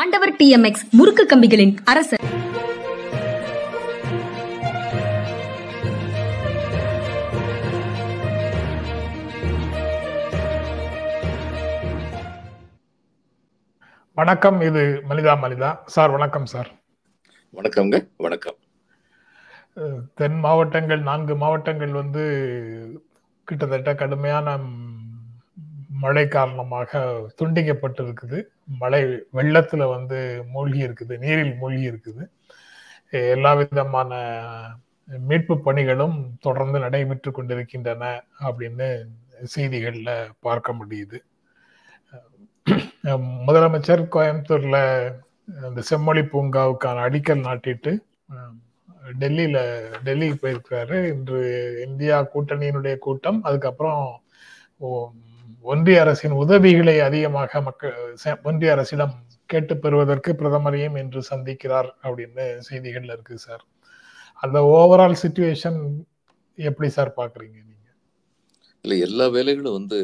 ஆண்டவர் டிஎம்எக்ஸ் முறுக்கு கம்பிகளின் அரசர். வணக்கம் இது மனிதா மனிதா சார் வணக்கம் சார். வணக்கம்ங்க வணக்கம். தென் மாவட்டங்கள் நான்கு மாவட்டங்கள் வந்து கிட்டத்தட்ட கடுமையான மழை காரணமாக துண்டிக்கப்பட்டிருக்குது. மழை வெள்ளத்துல வந்து மூழ்கி இருக்குது நீரில் மூழ்கி இருக்குது எல்லா விதமான மீட்பு பணிகளும் தொடர்ந்து நடைபெற்று கொண்டிருக்கின்றன அப்படின்னு செய்திகள்ல பார்க்க முடியுது. முதலமைச்சர் கோயம்புத்தூர்ல அந்த செம்மொழி பூங்காவுக்கான அடிக்கல் நாட்டிட்டு டெல்லியில டெல்லி போயிருக்கிறாரு. இன்று இந்தியா கூட்டணியினுடைய கூட்டம் அதுக்கப்புறம் ஓ- ஒன்றிய அரசின் உதவிகளை அதிகமாக மக்கள் ஒன்றிய அரசிடம் கேட்டு பெறுவதற்கு பிரதமரையும் இன்று சந்திக்கிறார் அப்படின்னு செய்திகள்ல இருக்கு சார். அந்த ஓவரால் சுச்சுவேஷன் எப்படி சார் பாக்குறீங்க நீங்க? இல்ல எல்லா வேலைகளும் வந்து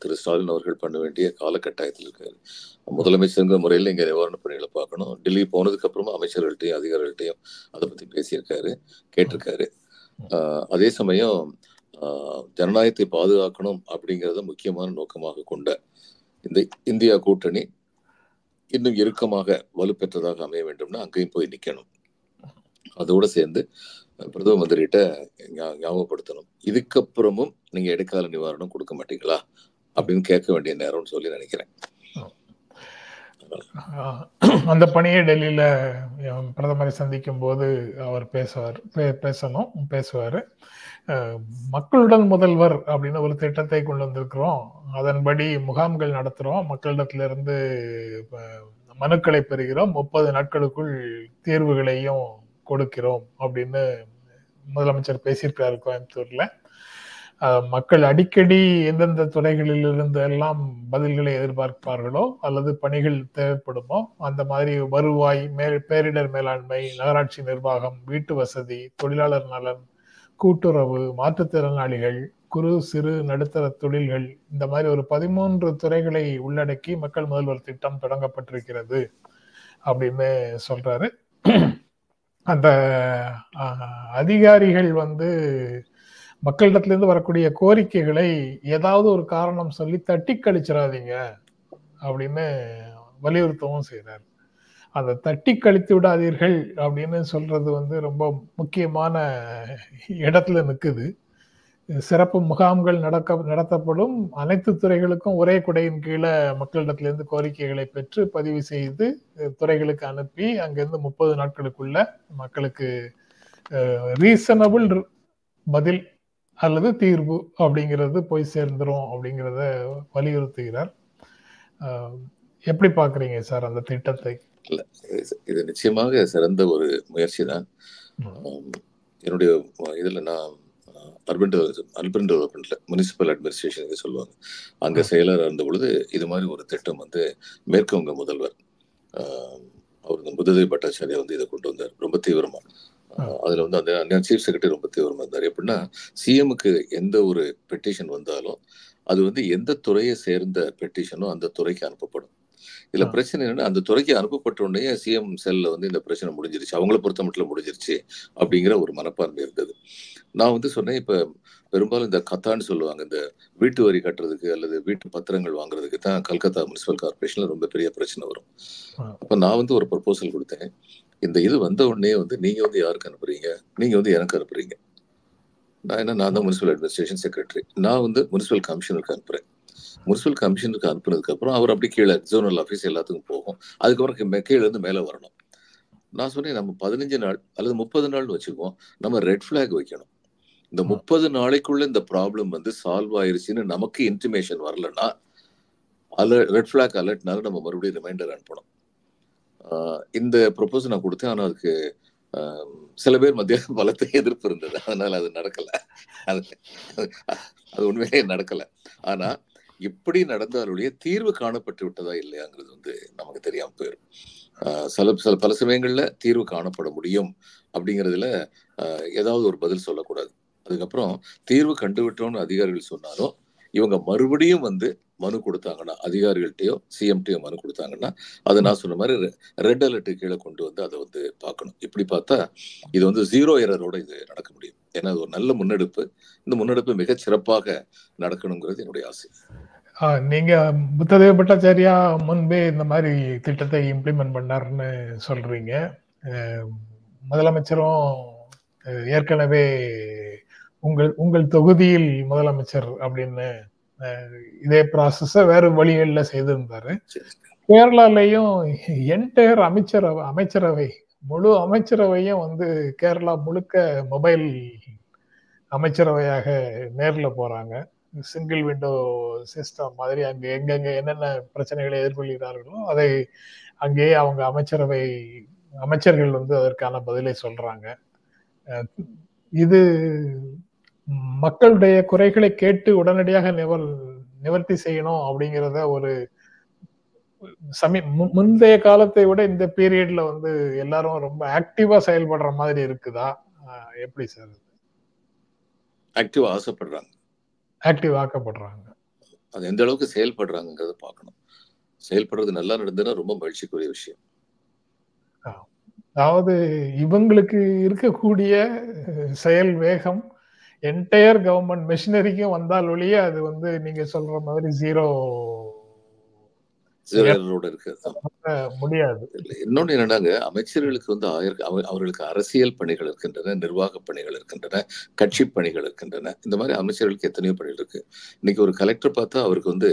திரு ஸ்டாலின் அவர்கள் பண்ண வேண்டிய காலகட்டாயத்தில் இருக்காரு முதலமைச்சருங்கிற முறையில் இங்க நிவாரணப் பணிகளை பார்க்கணும். டெல்லி போனதுக்கு அப்புறமா அமைச்சர்கள்ட்டையும் அதிகாரிகள்ட்டையும் அதை பத்தி பேசியிருக்காரு கேட்டிருக்காரு. ஆஹ், அதே சமயம் ஜனநாயகத்தை பாதுகாக்கணும் அப்படிங்கறத முக்கியமான நோக்கமாக கொண்ட இந்த இந்தியா கூட்டணி இன்னும் இறுக்கமாக வலுப்பெற்றதாக அமைய வேண்டும்னா அங்கேயும் போய் நிற்கணும் அதோட சேர்ந்து பிரதம மந்திரிகிட்ட ஞாபகப்படுத்தணும். இதுக்கப்புறமும் நீங்கள் இடைக்கால நிவாரணம் கொடுக்க மாட்டீங்களா அப்படின்னு கேட்க வேண்டிய நேரம்னு சொல்லி நினைக்கிறேன். அந்த பணியை டெல்லியில பிரதமரை சந்திக்கும் போது அவர் பேசுவார் பே- பேசணும் பேசுவார். மக்களுடன் முதல்வர் அப்படின்னு ஒரு திட்டத்தை கொண்டு வந்திருக்கிறோம். அதன்படி முகாம்கள் நடத்துகிறோம் மக்களிடத்திலிருந்து மனுக்களை பெறுகிறோம். முப்பது நாட்களுக்குள் தீர்வுகளையும் கொடுக்கிறோம் அப்படின்னு முதலமைச்சர் பேசியிருக்கிறார் கோயம்புத்தூர்ல. மக்கள் அடிக்கடி எந்தெந்த துறைகளில் இருந்து எல்லாம் பதில்களை எதிர்பார்ப்பார்களோ அல்லது பணிகள் தேவைப்படுமோ அந்த மாதிரி வருவாய் மேல் பேரிடர் மேலாண்மை நகராட்சி நிர்வாகம் வீட்டு வசதி தொழிலாளர் நலன் கூட்டுறவு மாற்றுத்திறனாளிகள் குறு சிறு நடுத்தர தொழில்கள் இந்த மாதிரி ஒரு பதிமூன்று துறைகளை உள்ளடக்கி மக்கள் முதல்வர் திட்டம் தொடங்கப்பட்டிருக்கிறது அப்படின்னு சொல்றாரு. அந்த அதிகாரிகள் வந்து மக்களிடத்திலிருந்து வரக்கூடிய கோரிக்கைகளை ஏதாவது ஒரு காரணம் சொல்லி தட்டி கழிச்சிடாதீங்க அப்படின்னு வலியுறுத்தவும் செய்கிறார் அதை தட்டி கழித்து விடாதீர்கள் அப்படின்னு சொல்றது வந்து ரொம்ப முக்கியமான இடத்துல நிற்குது சிறப்பு முகாம்கள் நடக்க நடத்தப்படும். அனைத்து துறைகளுக்கும் ஒரே குடையின் கீழே மக்களிடத்திலிருந்து கோரிக்கைகளை பெற்று பதிவு செய்து துறைகளுக்கு அனுப்பி அங்கிருந்து முப்பது நாட்களுக்குள்ள மக்களுக்கு ரீசனபிள் பதில் அல்லது தீர்வு அப்படிங்கிறது போய் சேர்ந்துரும் அப்படிங்கிறத வலியுறுத்துகிறார். எப்படி பார்க்குறீங்க சார் அந்த திட்டத்தை? இது- இது நிச்சயமாக சிறந்த ஒரு முயற்சி தான் என்னுடைய இதில் நான் அர்பன் டெவலப் அர்பன் டெவலப்மெண்ட்ல முனிசிபல் அட்மினிஸ்ட்ரேஷன் சொல்லுவாங்க. அங்க செயலர் இருந்த பொழுது இது மாதிரி ஒரு திட்டம் வந்து மேற்குவங்க முதல்வர் அவர் இந்த புத்ததேவ் பட்டாச்சாரியா வந்து இதை கொண்டு வந்தார். ரொம்ப தீவிரமா. அதுல வந்து அந்த சீஃப் செக்ரட்டரி ரொம்ப தீவிரமா இருந்தார். எப்படின்னா சிஎம்க்கு எந்த ஒரு பெட்டிஷன் வந்தாலும் அது வந்து எந்த துறையை சேர்ந்த பெட்டிஷனோ அந்த துறைக்கு அனுப்பப்படும். இதுல. பிரச்சனை என்னன்னா அந்த துறைக்கு அனுப்பப்பட்ட உடனே சிஎம் செல்ல வந்து இந்த பிரச்சனை முடிஞ்சிருச்சு. அவங்கள பொறுத்த மட்டும் முடிஞ்சிருச்சு அப்படிங்கிற ஒரு மனப்பான்மை இருந்தது. நான் வந்து சொன்னேன் இப்ப பெரும்பாலும் இந்த கத்தான்னு சொல்லுவாங்க இந்த வீட்டு வரி கட்டுறதுக்கு அல்லது வீட்டு பத்திரங்கள் வாங்குறதுக்கு தான் கல்கத்தா முனிசிபல் கார்பரேஷன்ல ரொம்ப பெரிய பிரச்சனை வரும். அப்ப நான் வந்து ஒரு ப்ரப்போசல் கொடுத்தேன். இந்த இது வந்த உடனே வந்து நீங்க வந்து யாருக்கு அனுப்புறீங்க? நீங்க வந்து எனக்கு அனுப்புறீங்க. நான் என்ன நான் தான் முனிசிபல் அட்மினிஸ்ட்ரேஷன் செக்ரட்டரி நான் வந்து முனிசிபல் கமிஷனருக்கு அனுப்புறேன். முனிசிபல் கமிஷனருக்கு அனுப்புனதுக்கு அப்புறம் அவர் அப்படி கீழே ஜோனல் ஆஃபீஸ் எல்லாத்துக்கும் போகும். அதுக்கப்புறம் மே- கீழே இருந்து மேலே வரணும். நான் சொன்னேன் நம்ம பதினஞ்சு நாள் அல்லது முப்பது நாள்னு வச்சுக்குவோம். நம்ம ரெட் ஃபிளாக் வைக்கணும். இந்த முப்பது நாளைக்குள்ள இந்த ப்ராப்ளம் வந்து சால்வ் ஆயிருச்சுன்னு நமக்கு இன்டிமேஷன் வரலன்னா அலர்ட் ரெட் ஃபிளாக் அலர்ட்னால நம்ம மறுபடியும் ரிமைண்டர் அனுப்பணும். இந்த ப்ரொபோசல் நான் கொடுத்தேன். ஆனால் அதுக்கு சில பேர் மத்திய பலத்தை எதிர்ப்பு இருந்தது. அதனால அது நடக்கல. அது அது உண்மையிலேயே நடக்கல. ஆனா இப்படி நடந்தாலுடைய தீர்வு காணப்பட்டு விட்டதா இல்லையாங்கிறது வந்து நமக்கு தெரியாம போயிடும் சில சில பல சமயங்கள்ல தீர்வு காணப்பட முடியும் அப்படிங்கிறதுல ஏதாவது ஒரு பதில் சொல்லக்கூடாது. அதுக்கப்புறம் தீர்வு கண்டுவிட்டோம்னு அதிகாரிகள் சொன்னாலும் இவங்க மறுபடியும் வந்து மனு கொடுத்தாங்கன்னா அதிகாரிகள்கிட்டயோ சிஎம்டியோ மனு கொடுத்தாங்கன்னா அதை நான் சொன்ன மாதிரி ரெட் அலர்ட் கீழே கொண்டு வந்து அதை வந்து பார்க்கணும். இப்படி பார்த்தா இது வந்து ஜீரோ எரரோட இது நடக்க முடியும். ஏன்னா அது ஒரு நல்ல முன்னெடுப்பு. இந்த முன்னெடுப்பு மிகச் சிறப்பாக நடக்கணுங்கிறது என்னுடைய ஆசை. நீங்க புத்ததேவ பட்டாச்சாரியா முன்பே இந்த மாதிரி திட்டத்தை இம்ப்ளிமெண்ட் பண்ணாருன்னு சொல்றீங்க. முதலமைச்சரும் ஏற்கனவே உங்கள் உங்கள் தொகுதியில் முதலமைச்சர் அப்படின்னு இதே ப்ராசஸ வேறு வழிகள்ல செய்திருந்தாரு. கேரளாலையும் என்டையர் அமைச்சரவை அமைச்சரவை முழு அமைச்சரவையும் வந்து கேரளா முழுக்க மொபைல் அமைச்சரவையாக நேர்ல போறாங்க. சிங்கிள் விண்டோ சிஸ்டம் மாதிரி அங்கே எங்கெங்க என்னென்ன பிரச்சனைகளை எதிர்கொள்கிறார்களோ அதை அங்கேயே அவங்க அமைச்சரவை அமைச்சர்கள் வந்து அதற்கான பதிலை சொல்றாங்க. இது மக்களுடைய குறைகளை கேட்டு உடனடியாக நிவர் நிவர்த்தி செய்யணும் அப்படிங்கிறத ஒரு சமீ மு- முந்தைய காலத்தை விட இந்த பீரியட்ல வந்து எல்லாரும் ரொம்ப ஆக்டிவா செயல்படுற மாதிரி இருக்குதா? எப்படி சார் ஆக்டிவா ஆசைப்படுறாங்க. ஆக்டிவ் ஆக்கப்படுறாங்க. அது எந்த அளவுக்கு செயல்படுறாங்கிறத பார்க்கணும். செயல்படுறது நல்லா நடந்ததுன்னா ரொம்ப மகிழ்ச்சிக்குரிய விஷயம். அதாவது இவங்களுக்கு இருக்கக்கூடிய செயல் வேகம் என்டையர் கவர்மெண்ட் மெஷினரிக்கும் வந்தால் ஒழிய அது வந்து நீங்க சொல்ற மாதிரி ஜீரோ ஜீரோ எரரோட இருக்கு. முடியாது. இன்னொன்னு என்னன்னாங்க அமைச்சர்களுக்கு வந்து அவர்களுக்கு அரசியல் பணிகள் இருக்கின்றன நிர்வாக பணிகள் இருக்கின்றன கட்சி பணிகள் இருக்கின்றன. இந்த மாதிரி அமைச்சர்களுக்கு எத்தனையோ பணிகள் இருக்கு. இன்னைக்கு ஒரு கலெக்டர் பார்த்தா அவருக்கு வந்து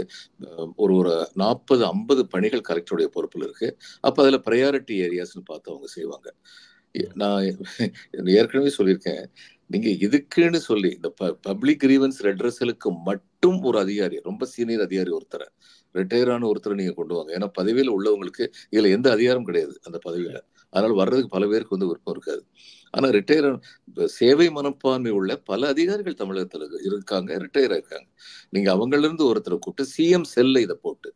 ஒரு ஒரு நாற்பது ஐம்பது பணிகள் கலெக்டருடைய பொறுப்புல இருக்கு. அப்ப அதுல ப்ரையாரிட்டி ஏரியாஸ்னு பார்த்து அவங்க செய்வாங்க. நான் ஏற்கனவே சொல்லியிருக்கேன். நீங்க இதுக்குன்னு சொல்லி இந்த பப்ளிக் கிரீவன்ஸ் ரெட்ரஸலுக்கு மட்டும் ஒரு அதிகாரி ரொம்ப சீனியர் அதிகாரி ஒருத்தரை ரிட்டையர் ஆன ஒருத்தரை நீங்க கொண்டு வாங்க. ஏன்னா பதவியில உள்ளவங்களுக்கு இதுல எந்த அதிகாரம் கிடையாது அந்த பதவியில. அதனால வர்றதுக்கு பல பேருக்கு வந்து விருப்பம் இருக்காது. ஆனா ரிட்டையர் சேவை மனப்பான்மை உள்ள பல அதிகாரிகள் தமிழகத்துல இருக்கு- இருக்காங்க ரிட்டையர் ஆயிருக்காங்க. நீங்க அவங்கள இருந்து ஒருத்தரை கூப்பிட்டு சிஎம் செல்ல இதை போட்டு.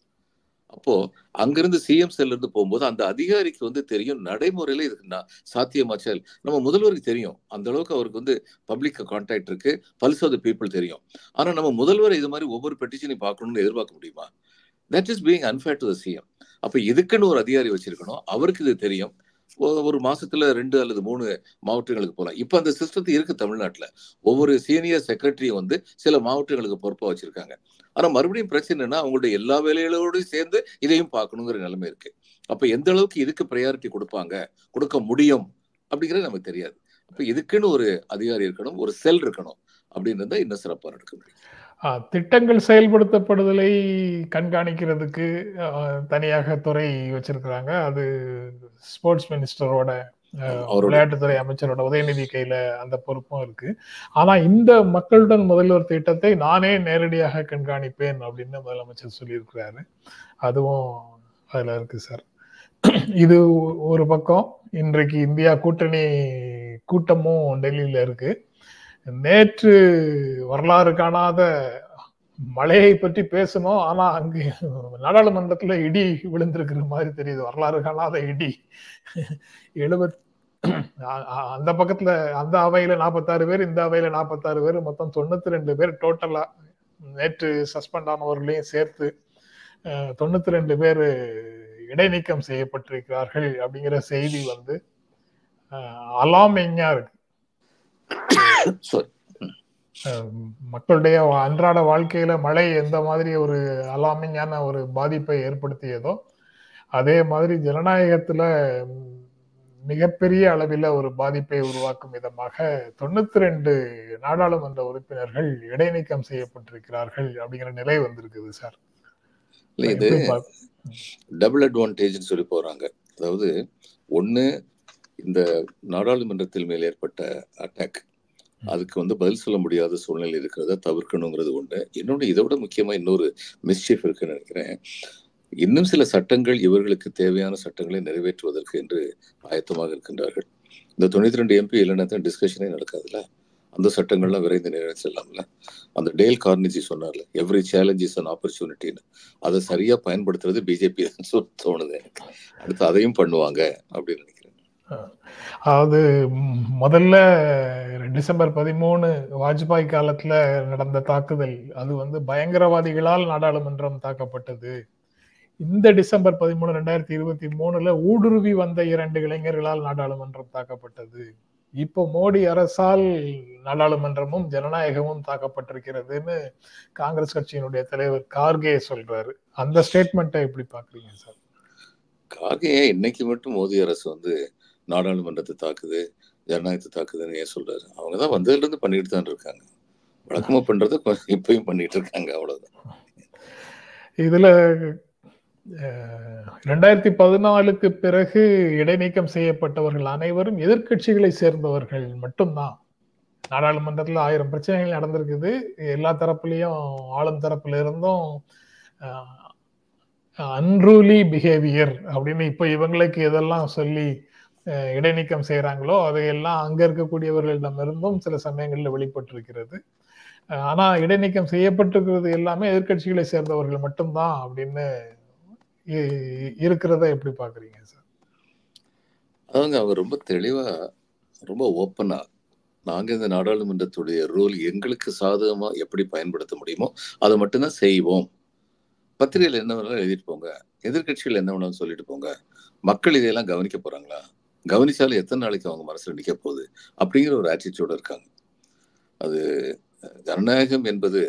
அப்போ அங்கிருந்து சிஎம் செல்ல இருந்து போகும்போது அந்த அதிகாரிக்கு வந்து தெரியும் நடைமுறையில இதுக்கு சாத்தியமாச்சா. நம்ம முதல்வருக்கு தெரியும். அந்த அளவுக்கு அவருக்கு வந்து பப்ளிக் கான்டாக்ட் இருக்கு. பல்ஸ் ஆஃப் த பீப்புள் தெரியும். ஆனா நம்ம முதல்வர் இது மாதிரி ஒவ்வொரு பெட்டிஷனையும் பார்க்கணும்னு எதிர்பார்க்க முடியுமா? That is being unfair to the CM அப்ப இதுக்குன்னு ஒரு அதிகாரி வச்சிருக்கணும்? அவருக்கு இது தெரியும். ஒரு மாசத்துல ரெண்டு அல்லது மூணு மாவட்டங்களுக்கு போகலாம் இப்ப அந்த சிஸ்டத்து இருக்கு தமிழ்நாட்டுல. ஒவ்வொரு சீனியர் செக்ரட்டரியும் வந்து சில மாவட்டங்களுக்கு பொறுப்பா வச்சிருக்காங்க. ஆனா மறுபடியும் பிரச்சனைனா அவங்களுடைய எல்லா வேலைகளோடையும் சேர்ந்து இதையும் பார்க்கணுங்கிற நிலைமை இருக்கு. அப்ப எந்த அளவுக்கு இதுக்கு ப்ரையாரிட்டி கொடுப்பாங்க? கொடுக்க முடியும்? அப்படிங்கிறது நமக்கு தெரியாது. அப்ப இதுக்குன்னு ஒரு அதிகாரி இருக்கணும் ஒரு செல் இருக்கணும். அப்படின்னு இருந்தா இன்னும் சிறப்பாக நடக்க முடியும். திட்டங்கள் செயல்படுத்தப்படுதலை கண்காணிக்கிறதுக்கு தனியாக துறை வச்சிருக்கிறாங்க. அது ஸ்போர்ட்ஸ் மினிஸ்டரோட விளையாட்டுத்துறை அமைச்சரோட உதயநிதி கையில அந்த பொறுப்பும் இருக்கு. ஆனா இந்த மக்களுடன் முதல்வர் திட்டத்தை நானே நேரடியாக கண்காணிப்பேன் அப்படின்னு முதலமைச்சர் சொல்லியிருக்கிறாரு. அதுவும் அதுல இருக்கு சார். இது ஒரு பக்கம் இன்றைக்கு இந்தியா கூட்டணி கூட்டமும் டெல்லியில இருக்கு. நேற்று வரலாறு காணாத மழையை பற்றி பேசணும். ஆனா அங்கு நாடாளுமன்றத்துல இடி விழுந்திருக்கிற மாதிரி தெரியுது. வரலாறு காணாத இடி. எழுபத் அந்த பக்கத்துல அந்த அவையில நாற்பத்தாறு பேர் இந்த அவையில நாற்பத்தாறு பேர் மொத்தம் தொண்ணூத்தி ரெண்டு பேர் டோட்டலா நேற்று சஸ்பெண்ட் ஆனவர்களையும் சேர்த்து தொண்ணூத்தி ரெண்டு பேர் இடைநீக்கம் செய்யப்பட்டிருக்கிறார்கள் அப்படிங்கிற செய்தி வந்து அலாமிங்கா இருக்கு. மக்களுடைய அன்றாட வாழ்க்கையில மழை எந்த மாதிரி ஒரு அலாமிங்கான ஒரு பாதிப்பை ஏற்படுத்தியதோ அதே மாதிரி ஜனநாயகத்துல மிகப்பெரிய அளவில் ஒரு பாதிப்பை உருவாக்கும் விதமாக தொண்ணூத்தி ரெண்டு நாடாளுமன்ற உறுப்பினர்கள் இடைநீக்கம் செய்யப்பட்டிருக்கிறார்கள் அப்படிங்கிற நிலை வந்திருக்குது சார். இது டபுள் அட்வான்டேஜ்னு சொல்லி போறாங்க. அதாவது ஒண்ணு இந்த நாடாளுமன்றத்தில் மேல் ஏற்பட்ட அட்டாக் அதுக்கு வந்து பதில் சொல்ல முடியாத சூழ்நிலை இருக்கிறத தவிர்க்கணுங்கிறது உண்டு. இன்னொன்று இதை விட முக்கியமா இன்னொரு மிஸ்சீஃப் இருக்குன்னு நினைக்கிறேன். இன்னும் சில சட்டங்கள் இவர்களுக்கு தேவையான சட்டங்களை நிறைவேற்றுவதற்கு என்று ஆயத்தமாக இருக்கின்றார்கள். இந்த தொண்ணூத்தி ரெண்டு எம்பி இல்லைன்னா டிஸ்கஷனே நடக்காதுல்ல? அந்த சட்டங்கள்லாம் விரைந்து நிறைவேற்றலாம்ல? அந்த டேல் கார்னிஜி சொன்னார்ல எவ்ரி சேலஞ்ச் இஸ் அன் ஆப்பர்ச்சுனிட்டின்னு அதை சரியா பயன்படுத்துறது பிஜேபி தோணுது எனக்கு. அடுத்து அதையும் பண்ணுவாங்க அப்படின்னு நினைக்கிறேன். அதாவது முதல்ல டிசம்பர் பதிமூணு வாஜ்பாய் காலத்துல நடந்த தாக்குதல் அது வந்து பயங்கரவாதிகளால் நாடாளுமன்றம் தாக்கப்பட்டது. இந்த டிசம்பர் பதிமூணு ரெண்டாயிரத்தி இருபத்தி மூணுல ஊடுருவி வந்த இரண்டு இளைஞர்களால் நாடாளுமன்றம் தாக்கப்பட்டது. இப்போ மோடி அரசால் நாடாளுமன்றமும் ஜனநாயகமும் தாக்கப்பட்டிருக்கிறதுன்னு காங்கிரஸ் கட்சியினுடைய தலைவர் கார்கே சொல்றாரு. அந்த ஸ்டேட்மெண்ட்டை எப்படி பாக்குறீங்க சார்? கார்கே இன்னைக்கு மட்டும் மோடி அரசு வந்து நாடாளுமன்றத்தை தாக்குது ஜனநாயகத்தை தாக்குதுன்னு ஏன் சொல்றாரு? அவங்க தான் வந்ததுலேருந்து பண்ணிட்டு தான் இருக்காங்க. வழக்கமாக பண்றது இப்பயும் பண்ணிட்டு இருக்காங்க அவ்வளவுதான். இதுல ரெண்டாயிரத்தி பதினாலுக்கு பிறகு இடைநீக்கம் செய்யப்பட்டவர்கள் அனைவரும் எதிர்க்கட்சிகளை சேர்ந்தவர்கள் மட்டும்தான். நாடாளுமன்றத்தில் ஆயிரம் பிரச்சனைகள் நடந்திருக்குது. எல்லா தரப்புலையும் ஆளும் தரப்புல இருந்தும் அன்ரூலி பிஹேவியர் அப்படின்னு இப்போ இவங்களுக்கு இதெல்லாம் சொல்லி இடைநீக்கம் செய்கிறாங்களோ அதையெல்லாம் அங்கே இருக்கக்கூடியவர்களிடமிருந்தும் சில சமயங்களில் வெளிப்பட்டிருக்கிறது. ஆனால் இடைநீக்கம் செய்யப்பட்டிருக்கிறது எல்லாமே எதிர்க்கட்சிகளை சேர்ந்தவர்கள் மட்டும்தான் அப்படின்னு இ- இருக்கிறத எப்படி பார்க்குறீங்க சார்? அவங்க அவங்க ரொம்ப தெளிவாக ரொம்ப ஓப்பனாக நாங்கள் இந்த நாடாளுமன்றத்துடைய ரூல் எங்களுக்கு சாதகமாக எப்படி பயன்படுத்த முடியுமோ அதை மட்டும்தான் செய்வோம். பத்திரிகையில் என்ன வேணாலும் எழுதிட்டு போங்க. எதிர்க்கட்சிகள் என்ன வேணாலும் சொல்லிட்டு போங்க. மக்கள் இதையெல்லாம் கவனிக்க போகிறாங்களா கவனிச்சாலும் எத்தனை நாளைக்கு அவங்க மனசுல நிற்க போகுது அப்படிங்கிற ஒரு ஆட்டிடியூட இருக்காங்க. அது ஜனநாயகம் என்பது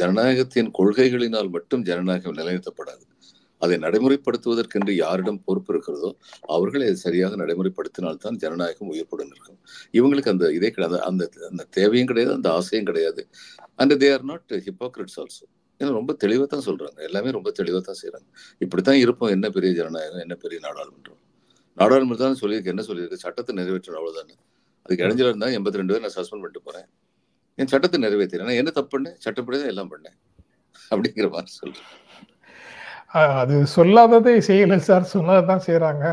ஜனநாயகத்தின் கொள்கைகளினால் மட்டும் ஜனநாயகம் நிலைநிறுத்தப்படாது. அதை நடைமுறைப்படுத்துவதற்கென்று யாரிடம் பொறுப்பு இருக்கிறதோ அவர்கள் அதை சரியாக நடைமுறைப்படுத்தினால்தான் ஜனநாயகம் உயிர்ப்புடன் இருக்கும். இவங்களுக்கு அந்த இதே கிடையாது. அந்த அந்த தேவையும் கிடையாது அந்த ஆசையும் கிடையாது. And they are not hypocrites also ஏன்னா ரொம்ப தெளிவாக தான் சொல்றாங்க. எல்லாமே ரொம்ப தெளிவாக தான் செய்றாங்க. இப்படித்தான் இருப்போம். என்ன பெரிய ஜனநாயகம் என்ன பெரிய நாடாளுமன்றம்? நாடாளுமன்றம் தான் சொல்லியிருக்கு. என்ன சொல்லியிருக்கு? சட்டத்தை நிறைவேற்றணும் அவ்வளவுதானே. அதுக்கு இடைஞ்சல இருந்தா எண்பத்தி ரெண்டு பேர் நான் சஸ்பெண்ட் பண்ணிட்டு போறேன். என் சட்டத்தை நிறைவேற்றினேன் நான் என்ன தப்பு பண்ணேன்? சட்டப்படி தான் எல்லாம் பண்ணேன். அப்படிங்கிற மாதிரி சொல்றேன். அஹ், அது சொல்லாததை செய்யல சார். சொன்னதான் செய்யறாங்க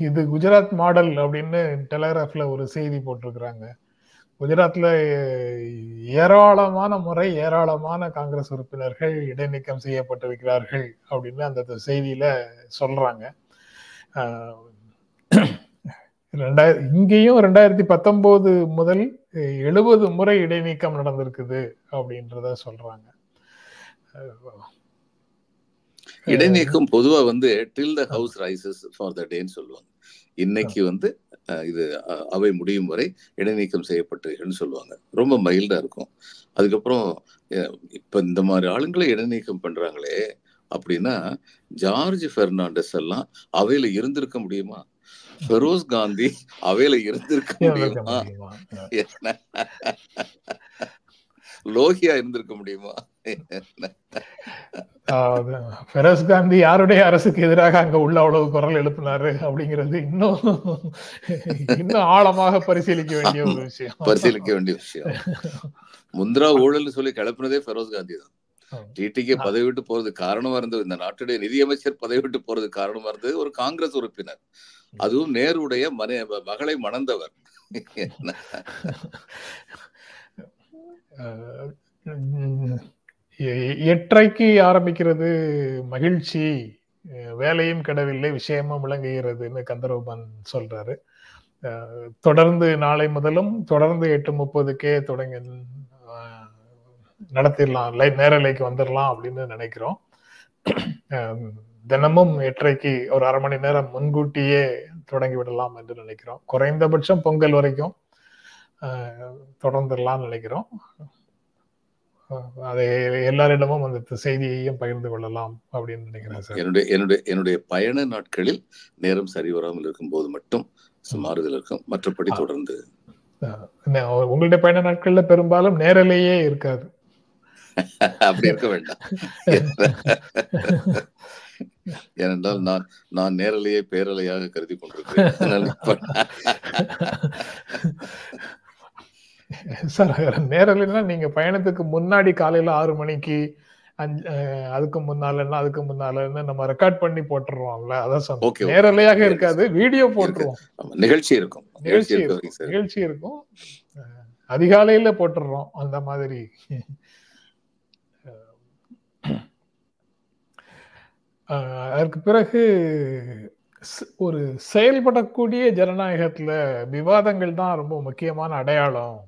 இது குஜராத் மாடல் அப்படின்னு டெலகிராஃப்ல ஒரு செய்தி போட்டிருக்கிறாங்க. குஜராத்ல ஏராளமான முறை ஏராளமான காங்கிரஸ் உறுப்பினர்கள் இடைநீக்கம் செய்யப்பட்டிருக்கிறார்கள் அப்படின்னு அந்த செய்தியில சொல்றாங்க. அஹ், ரெண்டாயிர இங்கேயும் ரெண்டாயிரத்தி பத்தொன்பது முதல் எழுபது முறை இடைநீக்கம் நடந்திருக்குது அப்படின்றத சொல்றாங்க. இடைநீக்கம் பொதுவா வந்து till the house rises for the டேன்னு சொல்லுவாங்க. இன்னைக்கு வந்து இது அவை முடியும் வரை இடைநீக்கம் செய்யப்பட்டீர்கள்னு சொல்லுவாங்க. ரொம்ப மைல்டா இருக்கும். அதுக்கப்புறம் இப்ப இந்த மாதிரி ஆளுங்களை இடைநீக்கம் பண்றாங்களே அப்படின்னா ஜார்ஜ் பெர்னாண்டஸ் எல்லாம் அவையில இருந்திருக்க முடியுமா? ஃபெரோஸ் காந்தி அவையில இருந்திருக்க முடியுமா? லோகியா இருந்திருக்க முடியுமா? ஃபெரோஸ் காந்தி யாருடைய அரசுக்கு எதிராக அங்க உள்ள அவ்வளவு குரல் எழுப்பினாரு அப்படிங்கிறது இன்னும் இன்னும் ஆழமாக பரிசீலிக்க வேண்டிய ஒரு விஷயம். பரிசீலிக்க வேண்டிய விஷயம். முந்திரா ஊழல்னு சொல்லி கிளப்பினதே ஃபெரோஸ் காந்தி தான். டிடிகே பதவி விட்டு போறது காரணமா இருந்தது. இந்த நாட்டுடைய நிதியமைச்சர் பதவி விட்டு போறது காரணமா இருந்தது. ஒரு காங்கிரஸ் உறுப்பினர். அதுவும் நேருடைய மனை மகளை மணந்தவர். அஹ் எட்டரைக்கு ஆரம்பிக்கிறது மகிழ்ச்சி வேலையும் கிடவில்லை விஷயமும் விளங்குகிறதுன்னு கந்தரூபன் சொல்றாரு. தொடர்ந்து நாளை முதலும் தொடர்ந்து எட்டு முப்பதுக்கே தொடங்கி நடத்திடலாம் லை நேரலைக்கு வந்துடலாம் அப்படின்னு நினைக்கிறோம். தினமும் எட்டரைக்கு ஒரு அரை மணி நேரம் முன்கூட்டியே தொடங்கி விடலாம் என்று நினைக்கிறோம். குறைந்தபட்சம் பொங்கல் வரைக்கும் அஹ் தொடர்ந்துடலாம்னு நினைக்கிறோம். அதை எல்லாரிடமும் அந்த செய்தியையும் பகிர்ந்து கொள்ளலாம் அப்படின்னு நினைக்கிறேன் சார். என்னுடைய என்னுடைய என்னுடைய பயண நாட்களில் நேரம் சரி வராமல் இருக்கும் போது மட்டும் மாறுதல் இருக்கும். மற்றபடி. தொடர்ந்து உங்களுடைய பயண நாட்கள்ல பெரும்பாலும் நேரலையே இருக்காது. அப்படி இருக்க வேண்டாம். ஏனென்றால் நான் நான் நேரலையே பேரலையாக கருதி கொண்டிருக்கிறேன். சார் நேரலைன்னா நீங்க பயணத்துக்கு முன்னாடி காலையில ஆறு மணிக்கு அஞ்சு அதுக்கு முன்னாலன்னா அதுக்கு முன்னாலன்னு நம்ம ரெக்கார்ட் பண்ணி போட்டுருவோம்ல அதான். நேரலையாக. இருக்காது வீடியோ போட்டுருவோம். நிகழ்ச்சி இருக்கும். நிகழ்ச்சி இருக்கும். நிகழ்ச்சி இருக்கும். அதிகாலையில போட்டுடுறோம் அந்த மாதிரி. அதற்கு பிறகு ஒரு செயல்படக்கூடிய ஜனநாயகத்தில் விவாதங்கள் தான் ரொம்ப முக்கியமான அடையாளம்.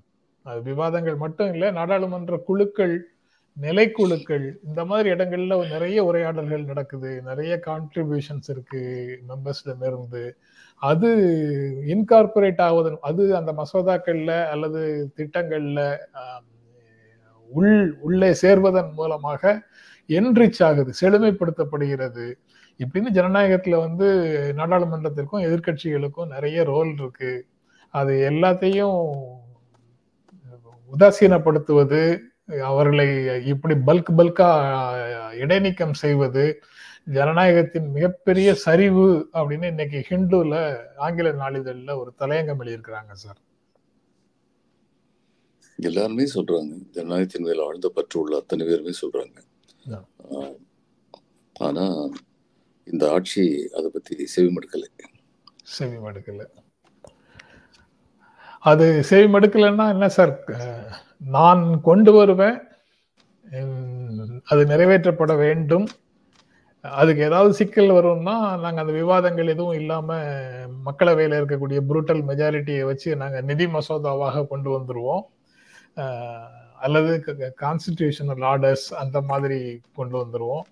அது விவாதங்கள் மட்டும் இல்லை நாடாளுமன்ற குழுக்கள் நிலைக்குழுக்கள் இந்த மாதிரி இடங்கள்ல நிறைய உரையாடல்கள் நடக்குது. நிறைய கான்ட்ரிபியூஷன்ஸ் இருக்கு மெம்பர்ஸ்ல இருந்து. அது இன்கார்பரேட் ஆவதன் அது அந்த மசோதாக்கள்ல அல்லது திட்டங்கள்ல உள் உள்ளே சேர்வதன் மூலமாக என்ரிச் ஆகுது செழுமைப்படுத்தப்படுகிறது. இப்படின்னு ஜனநாயகத்துல வந்து நாடாளுமன்றத்திற்கும் எதிர்க்கட்சிகளுக்கும் நிறைய ரோல் இருக்கு. அது எல்லாத்தையும் உதாசீனப்படுத்துவது அவர்களை இப்படி பல்க் பல்கா இடைநீக்கம் செய்வது ஜனநாயகத்தின் மிகப்பெரிய சரிவு அப்படின்னு இன்னைக்கு ஹிந்துல ஆங்கில நாளிதழில் ஒரு தலையங்கம் எழுதியிருக்கிறாங்க சார். எல்லாருமே சொல்றாங்க. ஜனநாயகத்தின் மேல் ஆழ்ந்த பற்று உள்ள அத்தனை பேருமே சொல்றாங்க. Yeah. ஆஹ், ஆனா இந்த ஆட்சி அதை பத்தி செவிமடுக்கலை செவி மடுக்கல. அது செவி மடுக்கலைன்னா என்ன சார்? நான் கொண்டு வருவேன். அது நிறைவேற்றப்பட வேண்டும். அதுக்கு ஏதாவது சிக்கல் வரும்னா நாங்க அந்த விவாதங்கள் எதுவும் இல்லாம மக்களவையில இருக்கக்கூடிய புரூட்டல் மெஜாரிட்டியை வச்சு நாங்க நிதி மசோதாவாக கொண்டு வந்துருவோம். அஹ், அல்லது கான்ஸ்டிடியூஷனல் ஆர்டர்ஸ் அந்த மாதிரி கொண்டு வந்துருவோம்.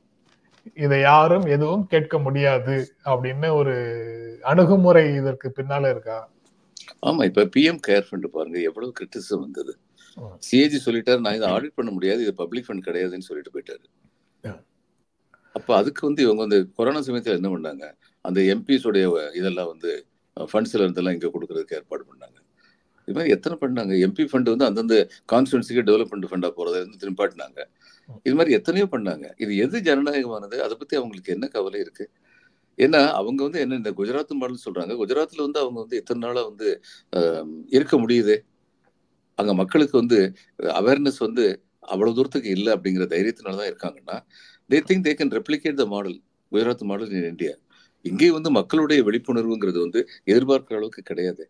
இதை யாரும் எதுவும் கேட்க முடியாது அப்படின்னு ஒரு அணுகுமுறை இதற்கு பின்னால இருக்கா? ஆமா இப்ப பிஎம் கேர் ஃபண்ட் பாருங்க எவ்வளவு கிரிட்டிசிசம் வந்தது. சிஏஜி சொல்லிட்டாரு நான் இதை ஆடிட் பண்ண முடியாது இது பப்ளிக் ஃபண்ட் கிடையாதுன்னு சொல்லிட்டு போயிட்டாரு. அப்ப அதுக்கு வந்து இவங்க வந்து கொரோனா சமயத்துல என்ன பண்ணாங்க? அந்த எம்பிஸ் உடைய இதெல்லாம் வந்து ஃபண்ட்ஸ்ல இருந்தெல்லாம் இங்க கொடுக்கறதுக்கு ஏற்பாடு பண்ணாங்க. இது மாதிரி எத்தனை பண்ணாங்க எம்பி ஃபண்ட் வந்து அந்தந்த கான்ஸ்டுவன்சிக்கு டெவலப்மெண்ட் ஃபண்டா போகிறத வந்து திரும்பாட்டினாங்க. இது மாதிரி எத்தனையோ பண்ணாங்க. இது எது ஜனநாயகமானது? அதை பத்தி அவங்களுக்கு என்ன கவலை இருக்கு? ஏன்னா அவங்க வந்து என்ன இந்த குஜராத் மாடல் சொல்றாங்க. குஜராத்ல வந்து அவங்க வந்து எத்தனை நாளா வந்து ஆஹ், இருக்க முடியுது? அங்க மக்களுக்கு வந்து அவேர்னஸ் வந்து அவ்வளவு தூரத்துக்கு இல்லை அப்படிங்கிற தைரியத்தினால தான் இருக்காங்கன்னா they think they can replicate the model Gujarat model in India இங்கே வந்து மக்களுடைய விழிப்புணர்வுங்கிறது வந்து எதிர்பார்க்குற அளவுக்கு கிடையாது.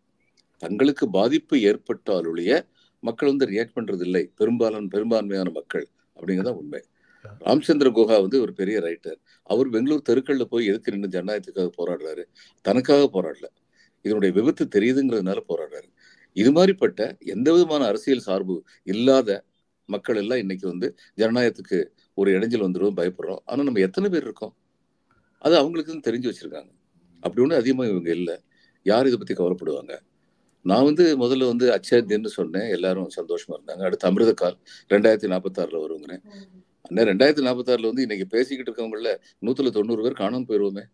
தங்களுக்கு பாதிப்பு ஏற்பட்டாலுடைய மக்கள் வந்து ரியாக்ட் பண்றது இல்லை பெரும்பாலான பெரும்பான்மையான மக்கள். அப்படிங்கிறதா உண்மை. ராமச்சந்திர குஹா வந்து ஒரு பெரிய ரைட்டர் அவர் பெங்களூர் தெருக்கள்ல போய் எதுக்கு நின்று ஜனநாயகத்துக்காக போராடுறாரு? தனக்காக போராடல. இதனுடைய விபத்து தெரியுதுங்கிறதுனால போராடுறாரு. இது மாதிரிப்பட்ட எந்த விதமான அரசியல் சார்பு இல்லாத மக்கள் எல்லாம் இன்னைக்கு வந்து ஜனநாயகத்துக்கு ஒரு இடைஞ்சல் வந்துடும் பயப்படுறோம். ஆனா நம்ம எத்தனை பேர் இருக்கோம்? அது அவங்களுக்கு தெரிஞ்சு வச்சிருக்காங்க. அப்படி ஒன்றும் அதிகமாக இவங்க இல்லை. யார் இதை பத்தி கவலைப்படுவாங்க? நான் வந்து முதல்ல வந்து அச்சாத்தியன்னு சொன்னேன். எல்லாரும் சந்தோஷமா இருந்தாங்க. அடுத்து அமிர்தகால் ரெண்டாயிரத்தி நாற்பத்தாறுல வருங்கிறேன். அண்ணன் ரெண்டாயிரத்தி நாற்பத்தாறுல வந்து இன்னைக்கு பேசிக்கிட்டு இருக்கவங்கள நூத்துல தொண்ணூறு பேர் காணாமல் போயிருவோமே.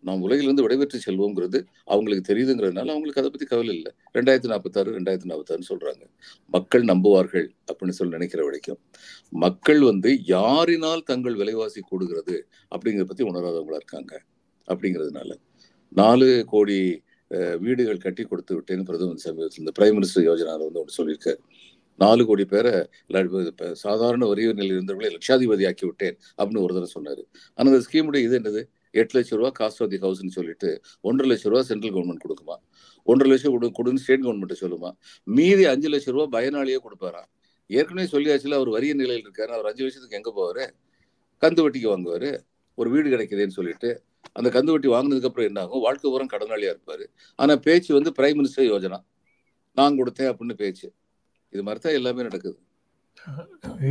நாம் உலகிலிருந்து விடைபெற்று செல்வோங்கிறது அவங்களுக்கு தெரியுதுங்கிறதுனால அவங்களுக்கு அதை பத்தி கவலை இல்லை. ரெண்டாயிரத்தி நாற்பத்தாறு ரெண்டாயிரத்தி நாற்பத்தாறுன்னு சொல்றாங்க. மக்கள் நம்புவார்கள் அப்படின்னு சொல்லி நினைக்கிற வரைக்கும் மக்கள் வந்து யாரினால் தங்கள் விலைவாசி கூடுகிறது அப்படிங்கிறத பத்தி உணராதவங்களா இருக்காங்க அப்படிங்கிறதுனால நாலு கோடி வீடுகள் கட்டி கொடுத்து விட்டேன்னு பிரதமர் சமீபத்தில் இந்த பிரைம் மினிஸ்டர் யோஜனாவில் வந்து ஒன்று சொல்லியிருக்காரு. நாலு கோடி பேரை சாதாரண வரிய நிலையில் இருந்தவர்களை லட்சாதிபதி ஆக்கி விட்டேன் அப்படின்னு ஒரு தடவை சொன்னாரு. ஆனால் அந்த ஸ்கீமுடைய இது என்னது? எட்டு லட்சம் ரூபா காஸ்ட் ஆஃப் தி ஹவுஸ்னு சொல்லிட்டு ஒன்றரை லட்ச ரூபா சென்ட்ரல் கவர்மெண்ட் கொடுக்குமா? ஒன்றரை லட்சம் கொடு கொடுன்னு ஸ்டேட் கவர்மெண்ட் சொல்லுமா? மீதி அஞ்சு லட்சம் ரூபா பயனாளியே கொடுப்பாரா? ஏற்கனவே சொல்லியாச்சுல அவர் வரிய நிலையில் இருக்காரு. அவர் அஞ்சு வருஷத்துக்கு எங்கே போவாரு? கந்து வட்டிக்கு வாங்குவாரு. ஒரு வீடு கிடைக்குதுன்னு சொல்லிட்டு அந்த கந்து வட்டி வாங்கினதுக்கப்புறம் என்ன ஆகும் வாழ்க்கை பூரம் கடனாளியாக இருப்பார். ஆனால் பேச்சு வந்து பிரைம் மினிஸ்டர் யோஜனா. நான் கொடுத்தேன் அப்படின்னு பேச்சு. இது மாதிரி தான் எல்லாமே நடக்குது.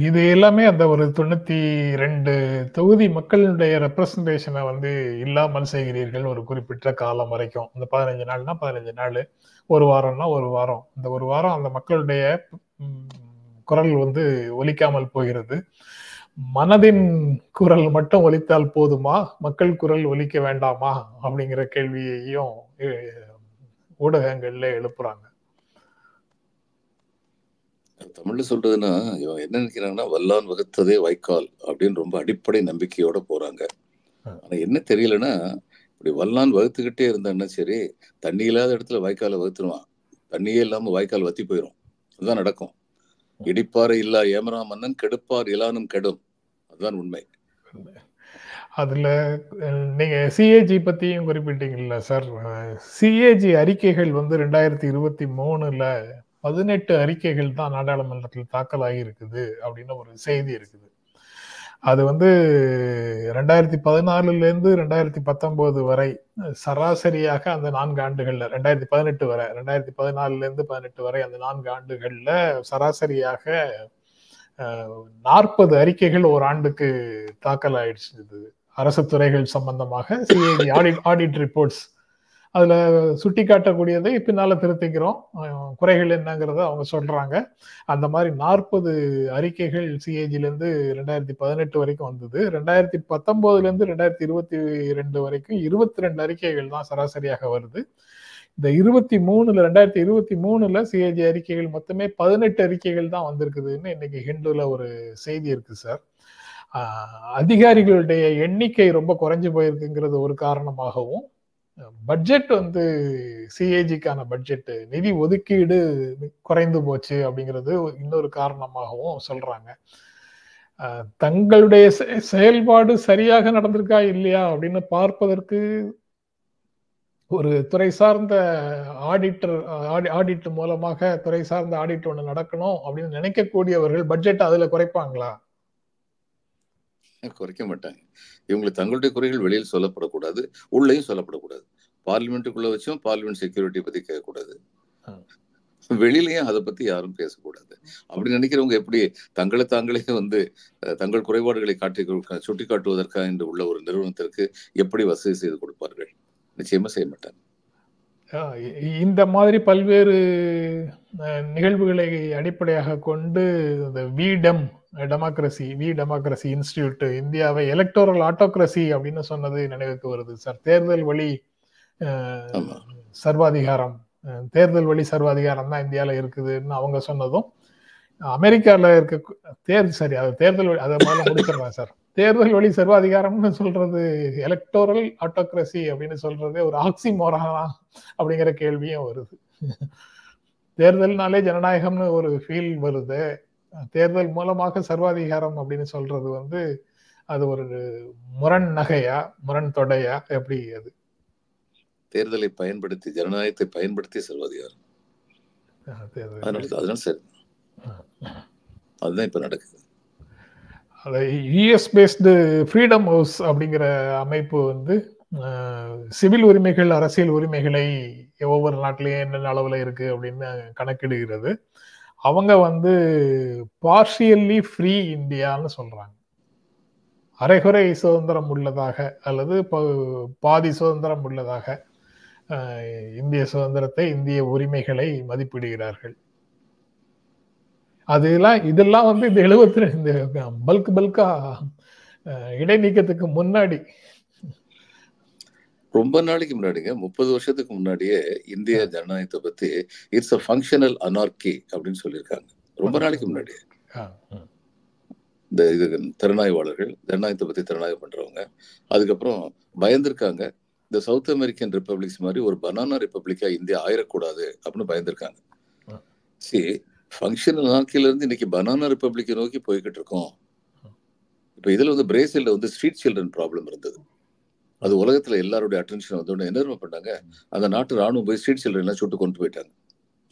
இது எல்லாமே அந்த ஒரு தொண்ணூத்தி ரெண்டு தொகுதி மக்களுடைய ரெப்ரசன்டேஷனை வந்து இல்லாமல் செய்கிறீர்கள் ஒரு குறிப்பிட்ட காலம் வரைக்கும். இந்த பதினஞ்சு நாள்னா பதினஞ்சு நாள். ஒரு வாரம்னா ஒரு வாரம். இந்த ஒரு வாரம் அந்த மக்களுடைய குரல் வந்து ஒலிக்காமல் போகிறது. மனதின் குரல் மட்டும் ஒலித்தால் போதுமா? மக்கள் குரல் ஒலிக்க வேண்டாமா? அப்படிங்கிற கேள்வியையும் ஊடகங்கள்ல எழுப்புறாங்க. தமிழ்ல சொல்றதுன்னா இவன் என்ன நினைக்கிறாங்கன்னா வல்லான் வகுத்ததே வைக்கால் அப்படின்னு ரொம்ப அடிப்படை நம்பிக்கையோட போறாங்க. ஆனா என்ன தெரியலன்னா இப்படி வல்லான் வகுத்துக்கிட்டே இருந்தான்னா சரி தண்ணி இல்லாத இடத்துல வாய்க்காலை வகுத்துருவான். தண்ணியே இல்லாம வாய்க்கால் வத்தி போயிடும் அதுதான் நடக்கும். இடிப்பாறை இல்லா ஏமரா மன்னன் கெடுப்பார் இலானும் கெடும். அதுதான் உண்மை. அதுல நீங்க சிஏஜி பத்தியும் குறிப்பிட்டீங்கல்ல சார். சிஏஜி அறிக்கைகள் வந்து ரெண்டாயிரத்தி இருபத்தி மூணுல பதினெட்டு அறிக்கைகள் தான் நாடாளுமன்றத்தில் தாக்கல் ஆகியிருக்குது அப்படின்னு ஒரு செய்தி இருக்குது. அது வந்து ரெண்டாயிரத்தி பதினாலுலேருந்து ரெண்டாயிரத்தி பத்தொம்போது வரை சராசரியாக அந்த நான்கு ஆண்டுகளில் ரெண்டாயிரத்தி பதினெட்டு வரை ரெண்டாயிரத்தி பதினாலுலேருந்து பதினெட்டு வரை அந்த நான்கு ஆண்டுகளில் சராசரியாக நாற்பது அறிக்கைகள் ஒரு ஆண்டுக்கு தாக்கல் ஆயிடுச்சு இது அரசு துறைகள் சம்பந்தமாக சிஐடி ஆடிட் ஆடிட் ரிப்போர்ட்ஸ் அதுல சுட்டி காட்டக்கூடியதை பின்னால திருத்திக்கிறோம். குறைகள் என்னங்கிறத அவங்க சொல்றாங்க. அந்த மாதிரி நாற்பது அறிக்கைகள் சிஏஜில இருந்து ரெண்டாயிரத்தி பதினெட்டு வரைக்கும் வந்தது. ரெண்டாயிரத்தி பத்தொன்பதுல இருந்து ரெண்டாயிரத்தி இருபத்தி ரெண்டு வரைக்கும் இருபத்தி ரெண்டு அறிக்கைகள் தான் சராசரியாக வருது. இந்த இருபத்தி மூணுல ரெண்டாயிரத்தி இருபத்தி மூணுல சிஏஜி அறிக்கைகள் மொத்தமே பதினெட்டு அறிக்கைகள் தான் வந்திருக்குதுன்னு இன்னைக்கு ஹிந்துல ஒரு செய்தி இருக்கு சார். அதிகாரிகளுடைய எண்ணிக்கை ரொம்ப குறைஞ்சு போயிருக்குங்கிறது ஒரு காரணமாகவும் பட்ஜெட் வந்து சிஏஜிக்கான பட்ஜெட் நிதி ஒதுக்கீடு குறைந்து போச்சு அப்படிங்கிறது இன்னொரு காரணமாகவும் சொல்றாங்க. தங்களுடைய செ- செயல்பாடு சரியாக நடந்திருக்கா இல்லையா அப்படின்னு பார்ப்பதற்கு ஒரு துறை சார்ந்த ஆடிட்டர் ஆடிட் மூலமாக துறை சார்ந்த ஆடிட் ஒன்று நடக்கணும் அப்படின்னு நினைக்கக்கூடியவர்கள் பட்ஜெட் அதுல குறைப்பாங்களா? குறைக்க மாட்டாங்க. இவங்களுக்கு தங்களுடைய குறைகள் வெளியில் சொல்லப்படக்கூடாது உள்ளேயும் சொல்லப்படக்கூடாது. பார்லிமெண்ட்டுக்குள்ள வச்சும் பார்லிமெண்ட் செக்யூரிட்டி பத்தி கேட்கக்கூடாது. வெளியிலயும் அதை பத்தி யாரும் பேசக்கூடாது. அப்படி நினைக்கிறவங்க எப்படி தங்களை தாங்களே வந்து தங்கள் குறைபாடுகளை காட்டி சுட்டி காட்டுவதற்காக என்று உள்ள ஒரு நிறுவனத்திற்கு எப்படி வசதி செய்து கொடுப்பார்கள்? நிச்சயமா செய்ய மாட்டாங்க இந்த மாதிரி பல்வேறு நிகழ்வுகளை அடிப்படையாக கொண்டு இந்த விடம் டெமோக்ரஸி வி டெமோக்ரஸி இன்ஸ்டிடியூட் இந்தியாவை எலக்டோரல் ஆட்டோக்ரஸி அப்படின்னு சொன்னது நினைவுக்கு வருது. சார் தேர்தல் வழி. சர்வாதிகாரம் தேர்தல் வழி சர்வாதிகாரம் தான் இந்தியாவில் இருக்குதுன்னு அவங்க சொன்னதும் அமெரிக்கால இருக்க தேர் சரி அது தேர்தல் வழி அதை முதல்ல முடிச்சிடுறேன் சார். தேர்தல் வழி சர்வாதிகாரம்னு சொல்றது எலக்டோரல் ஆட்டோக்ரஸி அப்படின்னு சொல்றதே ஒரு ஆக்சி மோரானா அப்படிங்கிற கேள்வியும் வருது. தேர்தல்னாலே ஜனநாயகம்னு ஒரு ஃபீல் வருது. தேர்தல் மூலமாக சர்வாதிகாரம் அப்படின்னு சொல்றது வந்து அது ஒரு முரண் நகையா முரண் தொடையா எப்படி அது? தேர்தலை பயன்படுத்தி ஜனநாயகத்தை பயன்படுத்தி சர்வாதிகாரம். அதனால சரி. அதுதான் இப்ப நடக்குது. யூஎஸ் பேஸ்டு ஃப்ரீடம் ஹவுஸ் அப்படிங்கிற அமைப்பு வந்து சிவில் உரிமைகள் அரசியல் உரிமைகளை ஒவ்வொரு நாட்டிலையும் என்னென்ன அளவில் இருக்குது அப்படின்னு கணக்கிடுகிறது. அவங்க வந்து பார்ஷியல்லி ஃப்ரீ இந்தியான்னு சொல்கிறாங்க அரைகுறை சுதந்திரம் உள்ளதாக அல்லது ப- பாதி சுதந்திரம் உள்ளதாக இந்திய சுதந்திரத்தை இந்திய உரிமைகளை மதிப்பிடுகிறார்கள். அதெல்லாம் இதெல்லாம் வந்து இந்த எழுபத்தி ரெண்டு பல்க் பல்கா இடைநீக்கத்துக்கு முன்னாடி. ரொம்ப நாளைக்கு முன்னாடிங்க. முப்பது வருஷத்துக்கு முன்னாடியே இந்திய ஜனநாயகத்தை பத்தி இட்ஸ் அ ஃபங்க்ஷனல் அனார்கி அப்படின்னு சொல்லியிருக்காங்க. ரொம்ப நாளைக்கு முன்னாடி ஆ, ம், இந்த இது திறனாய்வாளர்கள் ஜனநாயகத்தை பத்தி திறனாய்வு பண்றவங்க அதுக்கப்புறம் பயந்திருக்காங்க. இந்த சவுத் அமெரிக்கன் ரிப்பப்ளிக்ஸ் மாதிரி ஒரு பனானா ரிப்பப்ளிக்கா இந்தியா ஆயிடக்கூடாது அப்படின்னு பயந்திருக்காங்க. சரி ஃபங்க்ஷனல் அனார்கில இருந்து இன்னைக்கு பனானா ரிப்பப்ளிக்கை நோக்கி போய்கிட்டு இருக்கோம். இப்ப இதுல வந்து பிரேசில்ல வந்து ஸ்ட்ரீட் சில்ட்ரன் ப்ராப்ளம் இருந்தது. அது உலகத்துல எல்லாருடைய அட்டென்ஷன் வந்தோடனே என்ன பண்ணாங்க? அந்த நாட்டு ராணுவம் போய் ஸ்ட்ரீட் சில்ட்ரன் எல்லாம் சுட்டு கொண்டு போயிட்டாங்க.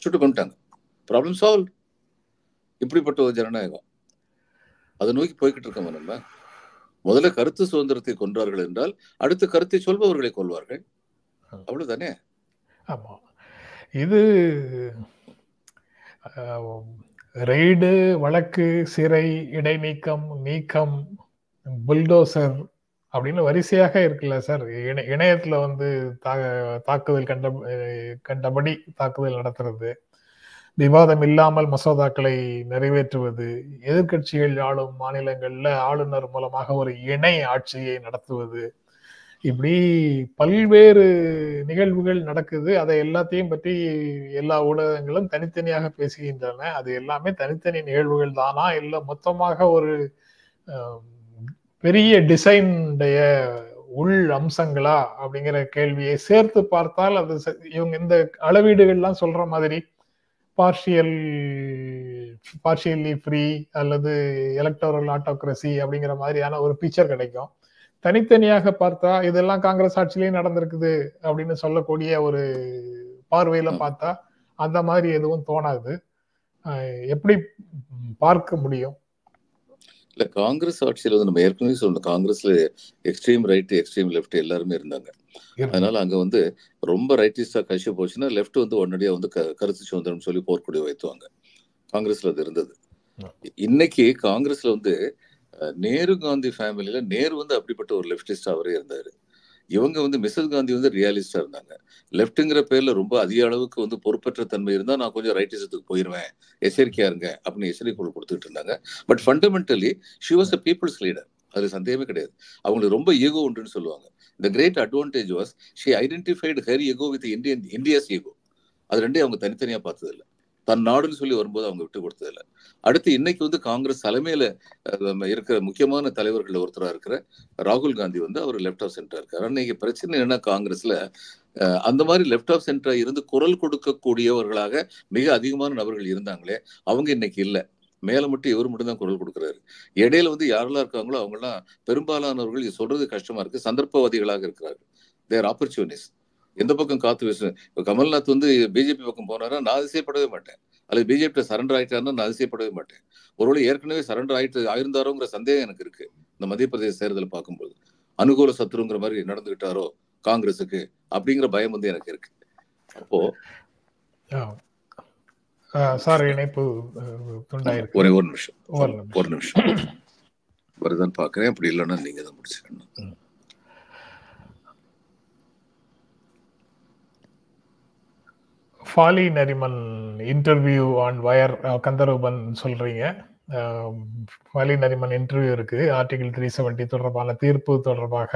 சுட்டு கொண்டுட்டாங்க. ப்ராப்ளம் சால்வ் இப்படிப்பட்ட ஒரு ஜனநாயகம். அதை நோக்கி போய்கிட்டு இருக்கோம் நம்ம? முதல்ல கருத்து சுதந்திரத்தை கொன்றார்கள் என்றால் அடுத்து கருத்தை சொல்பவர்களை கொள்வார்கள் அவ்வளவுதானே? ஆமா. இது ரெய்டு வழக்கு சிறை இடைநீக்கம் நீக்கம் புல்டோசர் அப்படின்னு வரிசையாக இருக்குல்ல சார். இணை- இணையத்துல வந்து தா- தாக்குதல் கண்ட கண்டபடி தாக்குதல் நடத்துறது விவாதம் இல்லாமல் மசோதாக்களை நிறைவேற்றுவது எதிர்கட்சிகள் ஆளும் மாநிலங்கள்ல ஆளுநர் மூலமாக ஒரு இணை ஆட்சியை நடத்துவது இப்படி பல்வேறு நிகழ்வுகள் நடக்குது. அதை எல்லாத்தையும் பற்றி எல்லா ஊடகங்களும் தனித்தனியாக பேசுகின்றன. அது எல்லாமே தனித்தனி நிகழ்வுகள் தானா? இல்லை மொத்தமாக ஒரு பெரிய டிசைனுடைய உள் அம்சங்களா? அப்படிங்கிற கேள்வியை சேர்த்து பார்த்தால் அது இவங்க இந்த அளவீடுகள்லாம் சொல்ற மாதிரி பார்ஷியல் பார்ஷியல்லி ஃப்ரீ அல்லது எலக்டோரல் ஆட்டோக்ரஸி அப்படிங்கிற மாதிரியான ஒரு பிக்சர் கிடைக்கும். தனித்தனியாக பார்த்தா இதெல்லாம் காங்கிரஸ் ஆட்சியிலேயே நடந்திருக்குது அப்படின்னு சொல்லக்கூடிய ஒரு பார்வையில. பார்த்தா அந்த மாதிரி எதுவும் தோணாது. எப்படி பார்க்க முடியும்? இல்ல காங்கிரஸ் ஆட்சியில வந்து நம்ம ஏற்கனவே சொல்லணும் காங்கிரஸ்ல எக்ஸ்ட்ரீம் ரைட் எக்ஸ்ட்ரீம் லெஃப்ட் எல்லாருமே இருந்தாங்க. அதனால அங்க வந்து ரொம்ப ரைட்டிஸ்டா கட்சி போச்சுன்னா லெஃப்ட் வந்து உடனடியா வந்து கருத்து சுதந்திரம் சொல்லி போர்க்கொடி வைத்துவாங்க. காங்கிரஸ்ல அது இருந்தது. இன்னைக்கு காங்கிரஸ்ல வந்து நேரு காந்தி ஃபேமிலியில நேரு வந்து அப்படிப்பட்ட ஒரு லெப்டிஸ்ட் அவரே இருந்தாரு. இவங்க வந்து மிஸ்ஸஸ் காந்தி வந்து ரியாலிஸ்டா இருந்தாங்க. லெப்ட்ங்கிற பேர்ல ரொம்ப அதிக அளவுக்கு வந்து பொறுப்பற்ற தன்மை இருந்தா நான் கொஞ்சம் ரைட்டிசத்துக்கு போயிருவேன் எச்சரிக்கையா இருங்க அப்படின்னு எச்சரிக்கை கொடுத்துட்டு இருந்தாங்க. But fundamentally she was a people's leader. அது சந்தேகமே கிடையாது. அவங்களுக்கு ரொம்ப ஈகோ உண்டுன்னு சொல்லுவாங்க. The great advantage was she identified her ego with Indian India's ego. அது ரெண்டே அவங்க தனித்தனியா பார்த்தது இல்லை தன் நாடுன்னு சொல்லி வரும்போது அவங்க விட்டு கொடுத்தது இல்ல அடுத்து இன்னைக்கு வந்து காங்கிரஸ் தலைமையில இருக்கிற முக்கியமான தலைவர்கள் ஒருத்தரா இருக்கிற ராகுல் காந்தி வந்து அவர் லெப்ட் ஆஃப் சென்டர் இருக்காரு. இன்னைக்கு பிரச்சனை என்ன காங்கிரஸ்ல அந்த மாதிரி லெஃப்ட் ஆஃப் சென்டராக இருந்து குரல் கொடுக்கக்கூடியவர்களாக மிக அதிகமான நபர்கள் இருந்தாங்களே அவங்க இன்னைக்கு இல்ல. மேல மட்டும் இவர் மட்டும் தான் குரல் கொடுக்குறாரு. இடையில வந்து யாரெல்லாம் இருக்காங்களோ அவங்கெல்லாம் பெரும்பாலானவர்கள் இது சொல்றது கஷ்டமா இருக்கு. சந்தர்ப்பவாதிகளாக இருக்கிறார்கள். தேர் ஆப்பர்ச்சுனிஸ்ட் எந்த பக்கம் காத்து வீசு? இப்போ கமல்நாத் வந்து பிஜேபி பக்கம் போனாரா? நான் அதிசயப்படவே மாட்டேன். அல்லது பிஜேபி சரண்டர் ஆயிட்டாருன்னா நான் அதிசயப்படவே மாட்டேன். ஒருவேளை ஏற்கனவே சரண்டர் ஆயிட்டு ஆயிருந்தாரோங்கிற சந்தேகம் எனக்கு இருக்கு. இந்த மத்திய பிரதேச தேர்தலை பார்க்கும்போது. அனுகூல சத்துருங்கிற மாதிரி நடந்துகிட்டாரோ காங்கிரஸுக்கு அப்படிங்கிற பயம் வந்து எனக்கு இருக்கு. அப்போ சார் இணைப்பு ஒரே ஒரு நிமிஷம். ஒரு நிமிஷம். வருதான்னு பாக்குறேன் அப்படி இல்லைன்னா நீங்க தான் முடிச்சுக்கணும். Fali Nariman interview on Wire Kantharuban சொல்றீங்க. வாலி ஃபாலி நரிமன் இன்டர்வியூ இருக்கு. ஆர்டிகிள் த்ரீ செவன்டி தொடர்பான தீர்ப்பு தொடர்பாக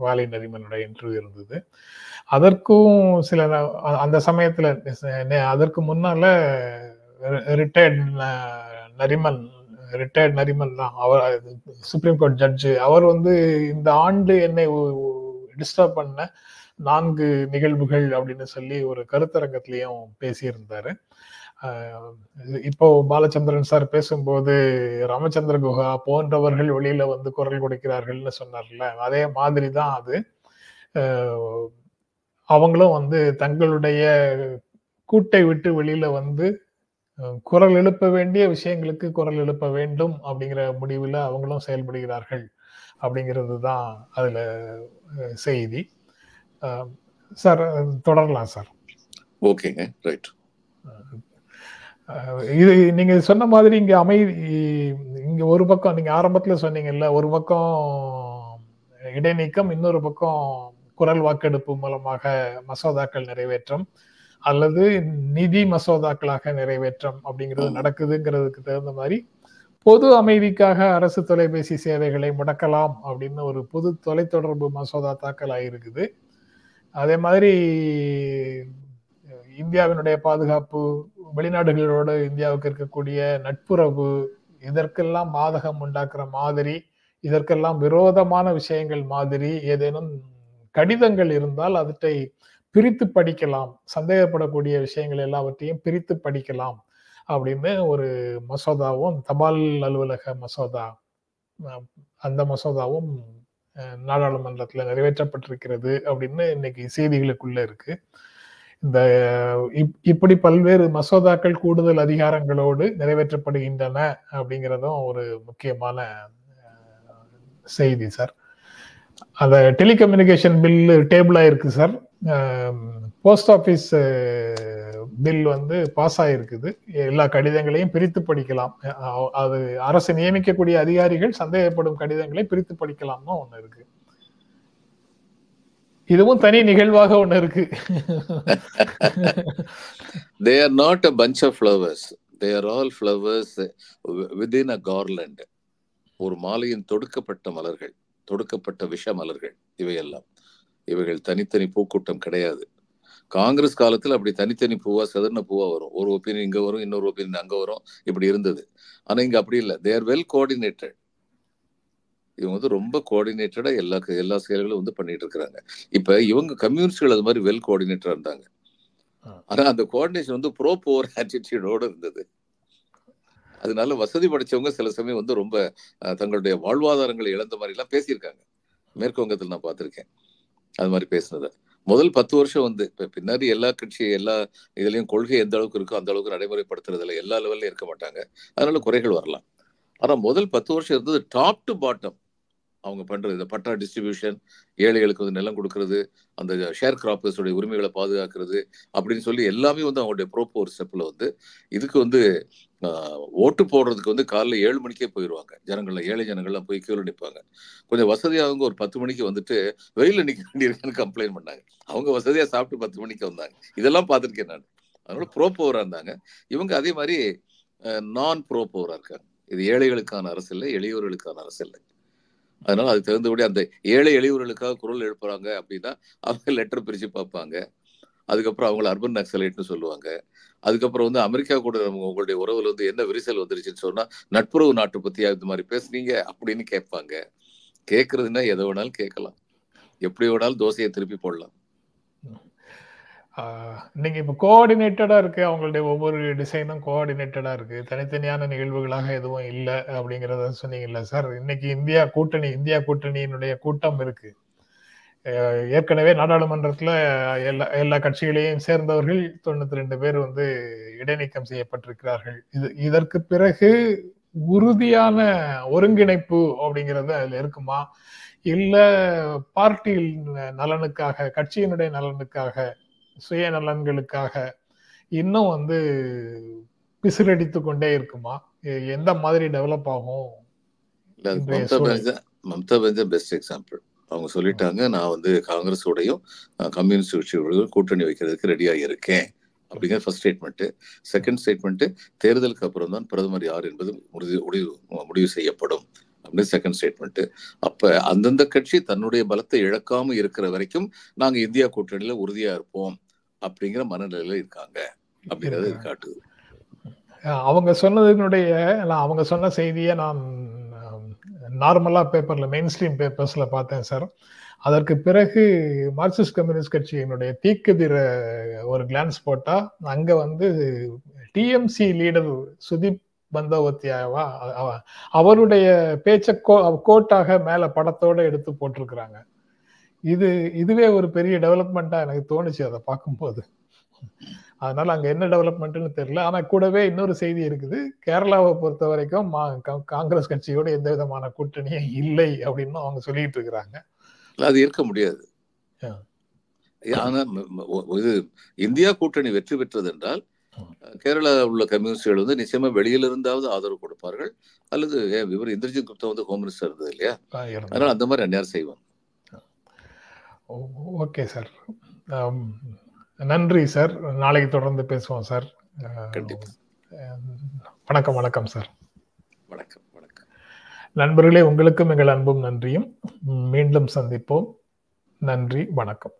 ஃபாலி நரிமனுடைய இன்டர்வியூ இருந்தது. அதற்கும் சில அந்த சமயத்துல அதற்கு முன்னால ரிட்டையர்ட் நரிமன் ரிட்டையர்ட் நரிமன் தான். அவர் சுப்ரீம் கோர்ட் ஜட்ஜு அவர் வந்து இந்த ஆண்டு என்னை டிஸ்டர்ப் பண்ண நான்கு நிகழ்வுகள் அப்படின்னு சொல்லி ஒரு கருத்தரங்கத்திலையும் பேசியிருந்தாரு. இப்போ பாலச்சந்திரன் சார் பேசும்போது ராமச்சந்திர குஹா போன்றவர்கள் வெளியில வந்து குரல் கொடுக்கிறார்கள்னு சொன்னார்ல அதே மாதிரி தான் அது அவங்களும் வந்து தங்களுடைய கூட்டை விட்டு வெளியில வந்து குரல் எழுப்ப வேண்டிய விஷயங்களுக்கு குரல் எழுப்ப வேண்டும் அப்படிங்கிற முடிவில் அவங்களும் செயல்படுகிறார்கள் அப்படிங்கிறது தான் அதில் செய்தி. சார் தொடரலாம் சார். ஓகேங்க ரைட். இது நீங்க சொன்ன மாதிரி இங்க அமைதி இங்க ஒரு பக்கம் நீங்க ஆரம்பத்துல சொன்னீங்கல்ல ஒரு பக்கம் இடைநீக்கம் இன்னொரு பக்கம் குரல் வாக்கெடுப்பு மூலமாக மசோதாக்கள் நிறைவேற்றம் அல்லது நிதி மசோதாக்களாக நிறைவேற்றம் அப்படிங்கிறது. நடக்குதுங்கிறதுக்கு தகுந்த மாதிரி பொது அமைதிக்காக அரசு தொலைபேசி சேவைகளை முடக்கலாம் அப்படின்னு ஒரு பொது தொலைத்தொடர்பு மசோதா தாக்கல் ஆகிருக்குது அதே மாதிரி இந்தியாவினுடைய பாதுகாப்பு வெளிநாடுகளோடு இந்தியாவுக்கு இருக்கக்கூடிய நட்புறவு இதற்கெல்லாம் பாதகம் உண்டாக்குற மாதிரி இதற்கெல்லாம் விரோதமான விஷயங்கள் மாதிரி ஏதேனும் கடிதங்கள் இருந்தால் அவற்றை பிரித்து படிக்கலாம். சந்தேகப்படக்கூடிய விஷயங்கள் எல்லாவற்றையும் பிரித்து படிக்கலாம் அப்படின்னு ஒரு மசோதாவும் தபால் அலுவலக மசோதா அந்த மசோதாவும் நாடாளுமன்றத்தில் நிறைவேற்றப்பட்டிருக்கிறது அப்படின்னு இன்னைக்கு செய்திகளுக்குள்ள இருக்கு. இந்த இப்- இப்படி பல்வேறு மசோதாக்கள் கூடுதல் அதிகாரங்களோடு நிறைவேற்றப்படுகின்றன அப்படிங்கிறதும் ஒரு முக்கியமான செய்தி சார். அந்த டெலிகம்யூனிகேஷன் பில்லு டேபிள் ஆயிருக்கு சார். போஸ்ட் ஆஃபீஸ் பில் வந்து பாஸ் ஆயிருக்குது. எல்லா கடிதங்களையும் பிரித்து படிக்கலாம். அது அரசு நியமிக்கக்கூடிய அதிகாரிகள் சந்தேகப்படும் கடிதங்களை பிரித்து படிக்கலாம்னு ஒண்ணு இருக்கு. இதுவும் தனி நிகழ்வாக ஒண்ணு இருக்கு. They are not a bunch of flowers they are all flowers within a garland ஒரு மாலையின் தொடுக்கப்பட்ட மலர்கள் தொடுக்கப்பட்ட விஷ மலர்கள் இவையெல்லாம். இவைகள் தனித்தனி பூக்கூட்டம் கிடையாது. காங்கிரஸ் காலத்துல அப்படி தனித்தனி பூவா சதுர்ண பூவா வரும். ஒரு ஒப்பீனியன் இங்க வரும் இன்னொரு ஒப்பீனியன் அங்க வரும். இப்படி இருந்தது. ஆனா இங்க அப்படி இல்லை. தேர் வெல் கோஆர்டினேட்டட் இவங்க வந்து ரொம்ப கோஆர்டினேட்டடா எல்லா எல்லா செயல்களும் வந்து பண்ணிட்டு இருக்கிறாங்க. இப்ப இவங்க கம்யூனிஸ்ட்கள் அது மாதிரி வெல் கோஆர்டினேட்டரா இருந்தாங்க. ஆனா அந்த கோஆர்டினேஷன் வந்து ப்ரோ போர் ஆட்டிடியூடோட இருந்தது. அதனால வசதி படைச்சவங்க சில சமயம் வந்து ரொம்ப தங்களுடைய வாழ்வாதாரங்களை இழந்த மாதிரி எல்லாம் பேசியிருக்காங்க. மேற்கு வங்கத்தில் நான் பார்த்திருக்கேன். அது மாதிரி பேசினதை. முதல் பத்து வருஷம் வந்து இப்ப பின்னாடி எல்லா கட்சி எல்லா இதுலயும் கொள்கை எந்த அளவுக்கு இருக்கோ அந்த அளவுக்கு நடைமுறைப்படுத்துறதுல எல்லா லெவல்லையும் இருக்க மாட்டாங்க. அதனால குறைகள் வரலாம். ஆனா முதல் பத்து வருஷம் இருந்தது டாப் டு பாட்டம் அவங்க பண்றது. இந்த பட்டா டிஸ்ட்ரிபியூஷன் ஏழைகளுக்கு வந்து நிலம் கொடுக்கறது அந்த ஷேர் கிராப்பர்ஸோட உரிமைகளை பாதுகாக்கிறது அப்படின்னு சொல்லி எல்லாமே வந்து அவங்களுடைய ப்ரோப்போ ஒரு ஸ்டெப்ல வந்து இதுக்கு வந்து ஓட்டு போடுறதுக்கு வந்து காலைல ஏழு மணிக்கே போயிடுவாங்க ஜனங்கள்லாம் ஏழை ஜனங்கள்லாம் போய் கியூல நிற்பாங்க கொஞ்சம் வசதியாகவங்க ஒரு பத்து மணிக்கு வந்துட்டு வெயில நிக்க வேண்டியிருக்குன்னு கம்ப்ளைண்ட் பண்ணாங்க. அவங்க வசதியா சாப்பிட்டு பத்து மணிக்கு வந்தாங்க. இதெல்லாம் பார்த்துருக்கேன் நான். அதனால ப்ரோ போவரா இருந்தாங்க. இவங்க அதே மாதிரி நான் ப்ரோ போவரா இருக்காங்க. இது ஏழைகளுக்கான அரசு இல்லை எளியோர்களுக்கான அரசு இல்லை. அதனால அது தகுந்தபடி அந்த ஏழை எளியவர்களுக்காக குரல் எழுப்புறாங்க அப்படின்னா அவங்க லெட்டர் பிரிச்சு பார்ப்பாங்க. அதுக்கப்புறம் அவங்கள அர்பன் நக்சலைட்னு சொல்லுவாங்க. அதுக்கப்புறம் வந்து அமெரிக்கா கூட நம்ம உங்களுடைய உறவுல வந்து என்ன விரிசல் வந்துருச்சுன்னு சொன்னா நட்புறவு நாட்டு பத்தி இந்த மாதிரி பேசுனீங்க அப்படின்னு கேட்பாங்க. கேட்கறதுன்னா எதை வேணாலும் கேட்கலாம். எப்படி வேணாலும் தோசையை திருப்பி போடலாம். நீங்க இப்ப கோஆர்டினேட்டடா இருக்கு. அவங்களுடைய ஒவ்வொரு டிசைனும் கோஆர்டினேட்டடா இருக்கு. தனித்தனியான நிகழ்வுகளாக எதுவும் இல்லை அப்படிங்கிறத சொன்னீங்கல்ல சார் இன்னைக்கு இந்தியா கூட்டணி இந்தியா கூட்டணியினுடைய கூட்டம் இருக்கு. ஏற்கனவே நாடாளுமன்றத்துல எல்லா எல்லா கட்சிகளையும் சேர்ந்தவர்கள் தொண்ணூத்தி ரெண்டு பேர் வந்து இடைநீக்கம் செய்யப்பட்டிருக்கிறார்கள். இது இதற்கு பிறகு உறுதியான ஒருங்கிணைப்பு அப்படிங்கிறது அதுல இருக்குமா? இல்ல பார்ட்டியின் நலனுக்காக கட்சியினுடைய நலனுக்காக சுயநலன்களுக்காக இன்னும் வந்து பிசிறடித்து கொண்டே இருக்குமா எந்த மாதிரி டெவலப் ஆகும் மம்தா. பானர்ஜி மம்தா பானர்ஜி பெஸ்ட் எக்ஸாம்பிள் அவங்க சொல்லிட்டாங்க நான் வந்து காங்கிரஸோடையும் கம்யூனிஸ்ட் கட்சியோடையும் கூட்டணி வைக்கிறதுக்கு ரெடியா இருக்கேன் அப்படிங்கிற ஃபர்ஸ்ட் ஸ்டேட்மெண்ட் செகண்ட் ஸ்டேட்மெண்ட் தேர்தலுக்கு அப்புறம் தான் பிரதமர் யார் என்பது முடிவு முடிவு முடிவு செய்யப்படும் அப்படின்னு செகண்ட் ஸ்டேட்மெண்ட் அப்ப அந்தந்த கட்சி தன்னுடைய பலத்தை இழக்காம இருக்கிற வரைக்கும் நாங்க இந்தியா கூட்டணியில உறுதியா இருப்போம். அப்படிங்கிற மனநிலையில இருக்காங்க. அப்படிங்கறது காட்டுது. அவங்க சொன்னதனுடைய நான் அவங்க சொன்ன செய்தியை நான் நார்மலா பேப்பர்ல மெயின் ஸ்ட்ரீம் பேப்பர்ஸ்ல பார்த்தேன் சார் அதற்கு பிறகு மார்க்சிஸ்ட் கம்யூனிஸ்ட் கட்சியினுடைய தீக்கதிர ஒரு கிளான்ஸ் போட்டா அங்க வந்து டிஎம்சி லீடர் சுதீப் பந்தோபத்யாவா அவருடைய பேச்ச கோ- கோட்டாக மேல படத்தோட எடுத்து போட்டிருக்கிறாங்க. இது இதுவே ஒரு பெரிய டெவலப்மெண்ட்டா எனக்கு தோணுச்சு அதை பார்க்கும்போது. அதனால அங்க என்ன டெவலப்மெண்ட்னு தெரியல. ஆனா கூடவே இன்னொரு செய்தி இருக்குது. கேரளாவை பொறுத்த வரைக்கும் காங்கிரஸ் கட்சியோட எந்த விதமான கூட்டணியும் இல்லை அப்படின்னு அவங்க சொல்லிட்டு இருக்கிறாங்க. அது இருக்க முடியாது. ஆனா இது இந்தியா கூட்டணி வெற்றி பெற்றது என்றால் கேரளா உள்ள கம்யூனிஸ்டுகள் வந்து நிச்சயமா வெளியில இருந்தாவது ஆதரவு கொடுப்பார்கள். அல்லது இவர் இந்திரஜித் குப்தா வந்து ஹோம் மினிஸ்டர் இருந்தது இல்லையா. அதனால அந்த மாதிரி அந்நேரம் செய்வாங்க. Okay sir. நன்றி சார். நாளைக்கு தொடர்ந்து பேசுவோம் சார். வணக்கம் வணக்கம் சார். வணக்கம் வணக்கம். நண்பர்களே உங்களுக்கும் எங்கள் அன்பும் நன்றியும். மீண்டும் சந்திப்போம். நன்றி வணக்கம்.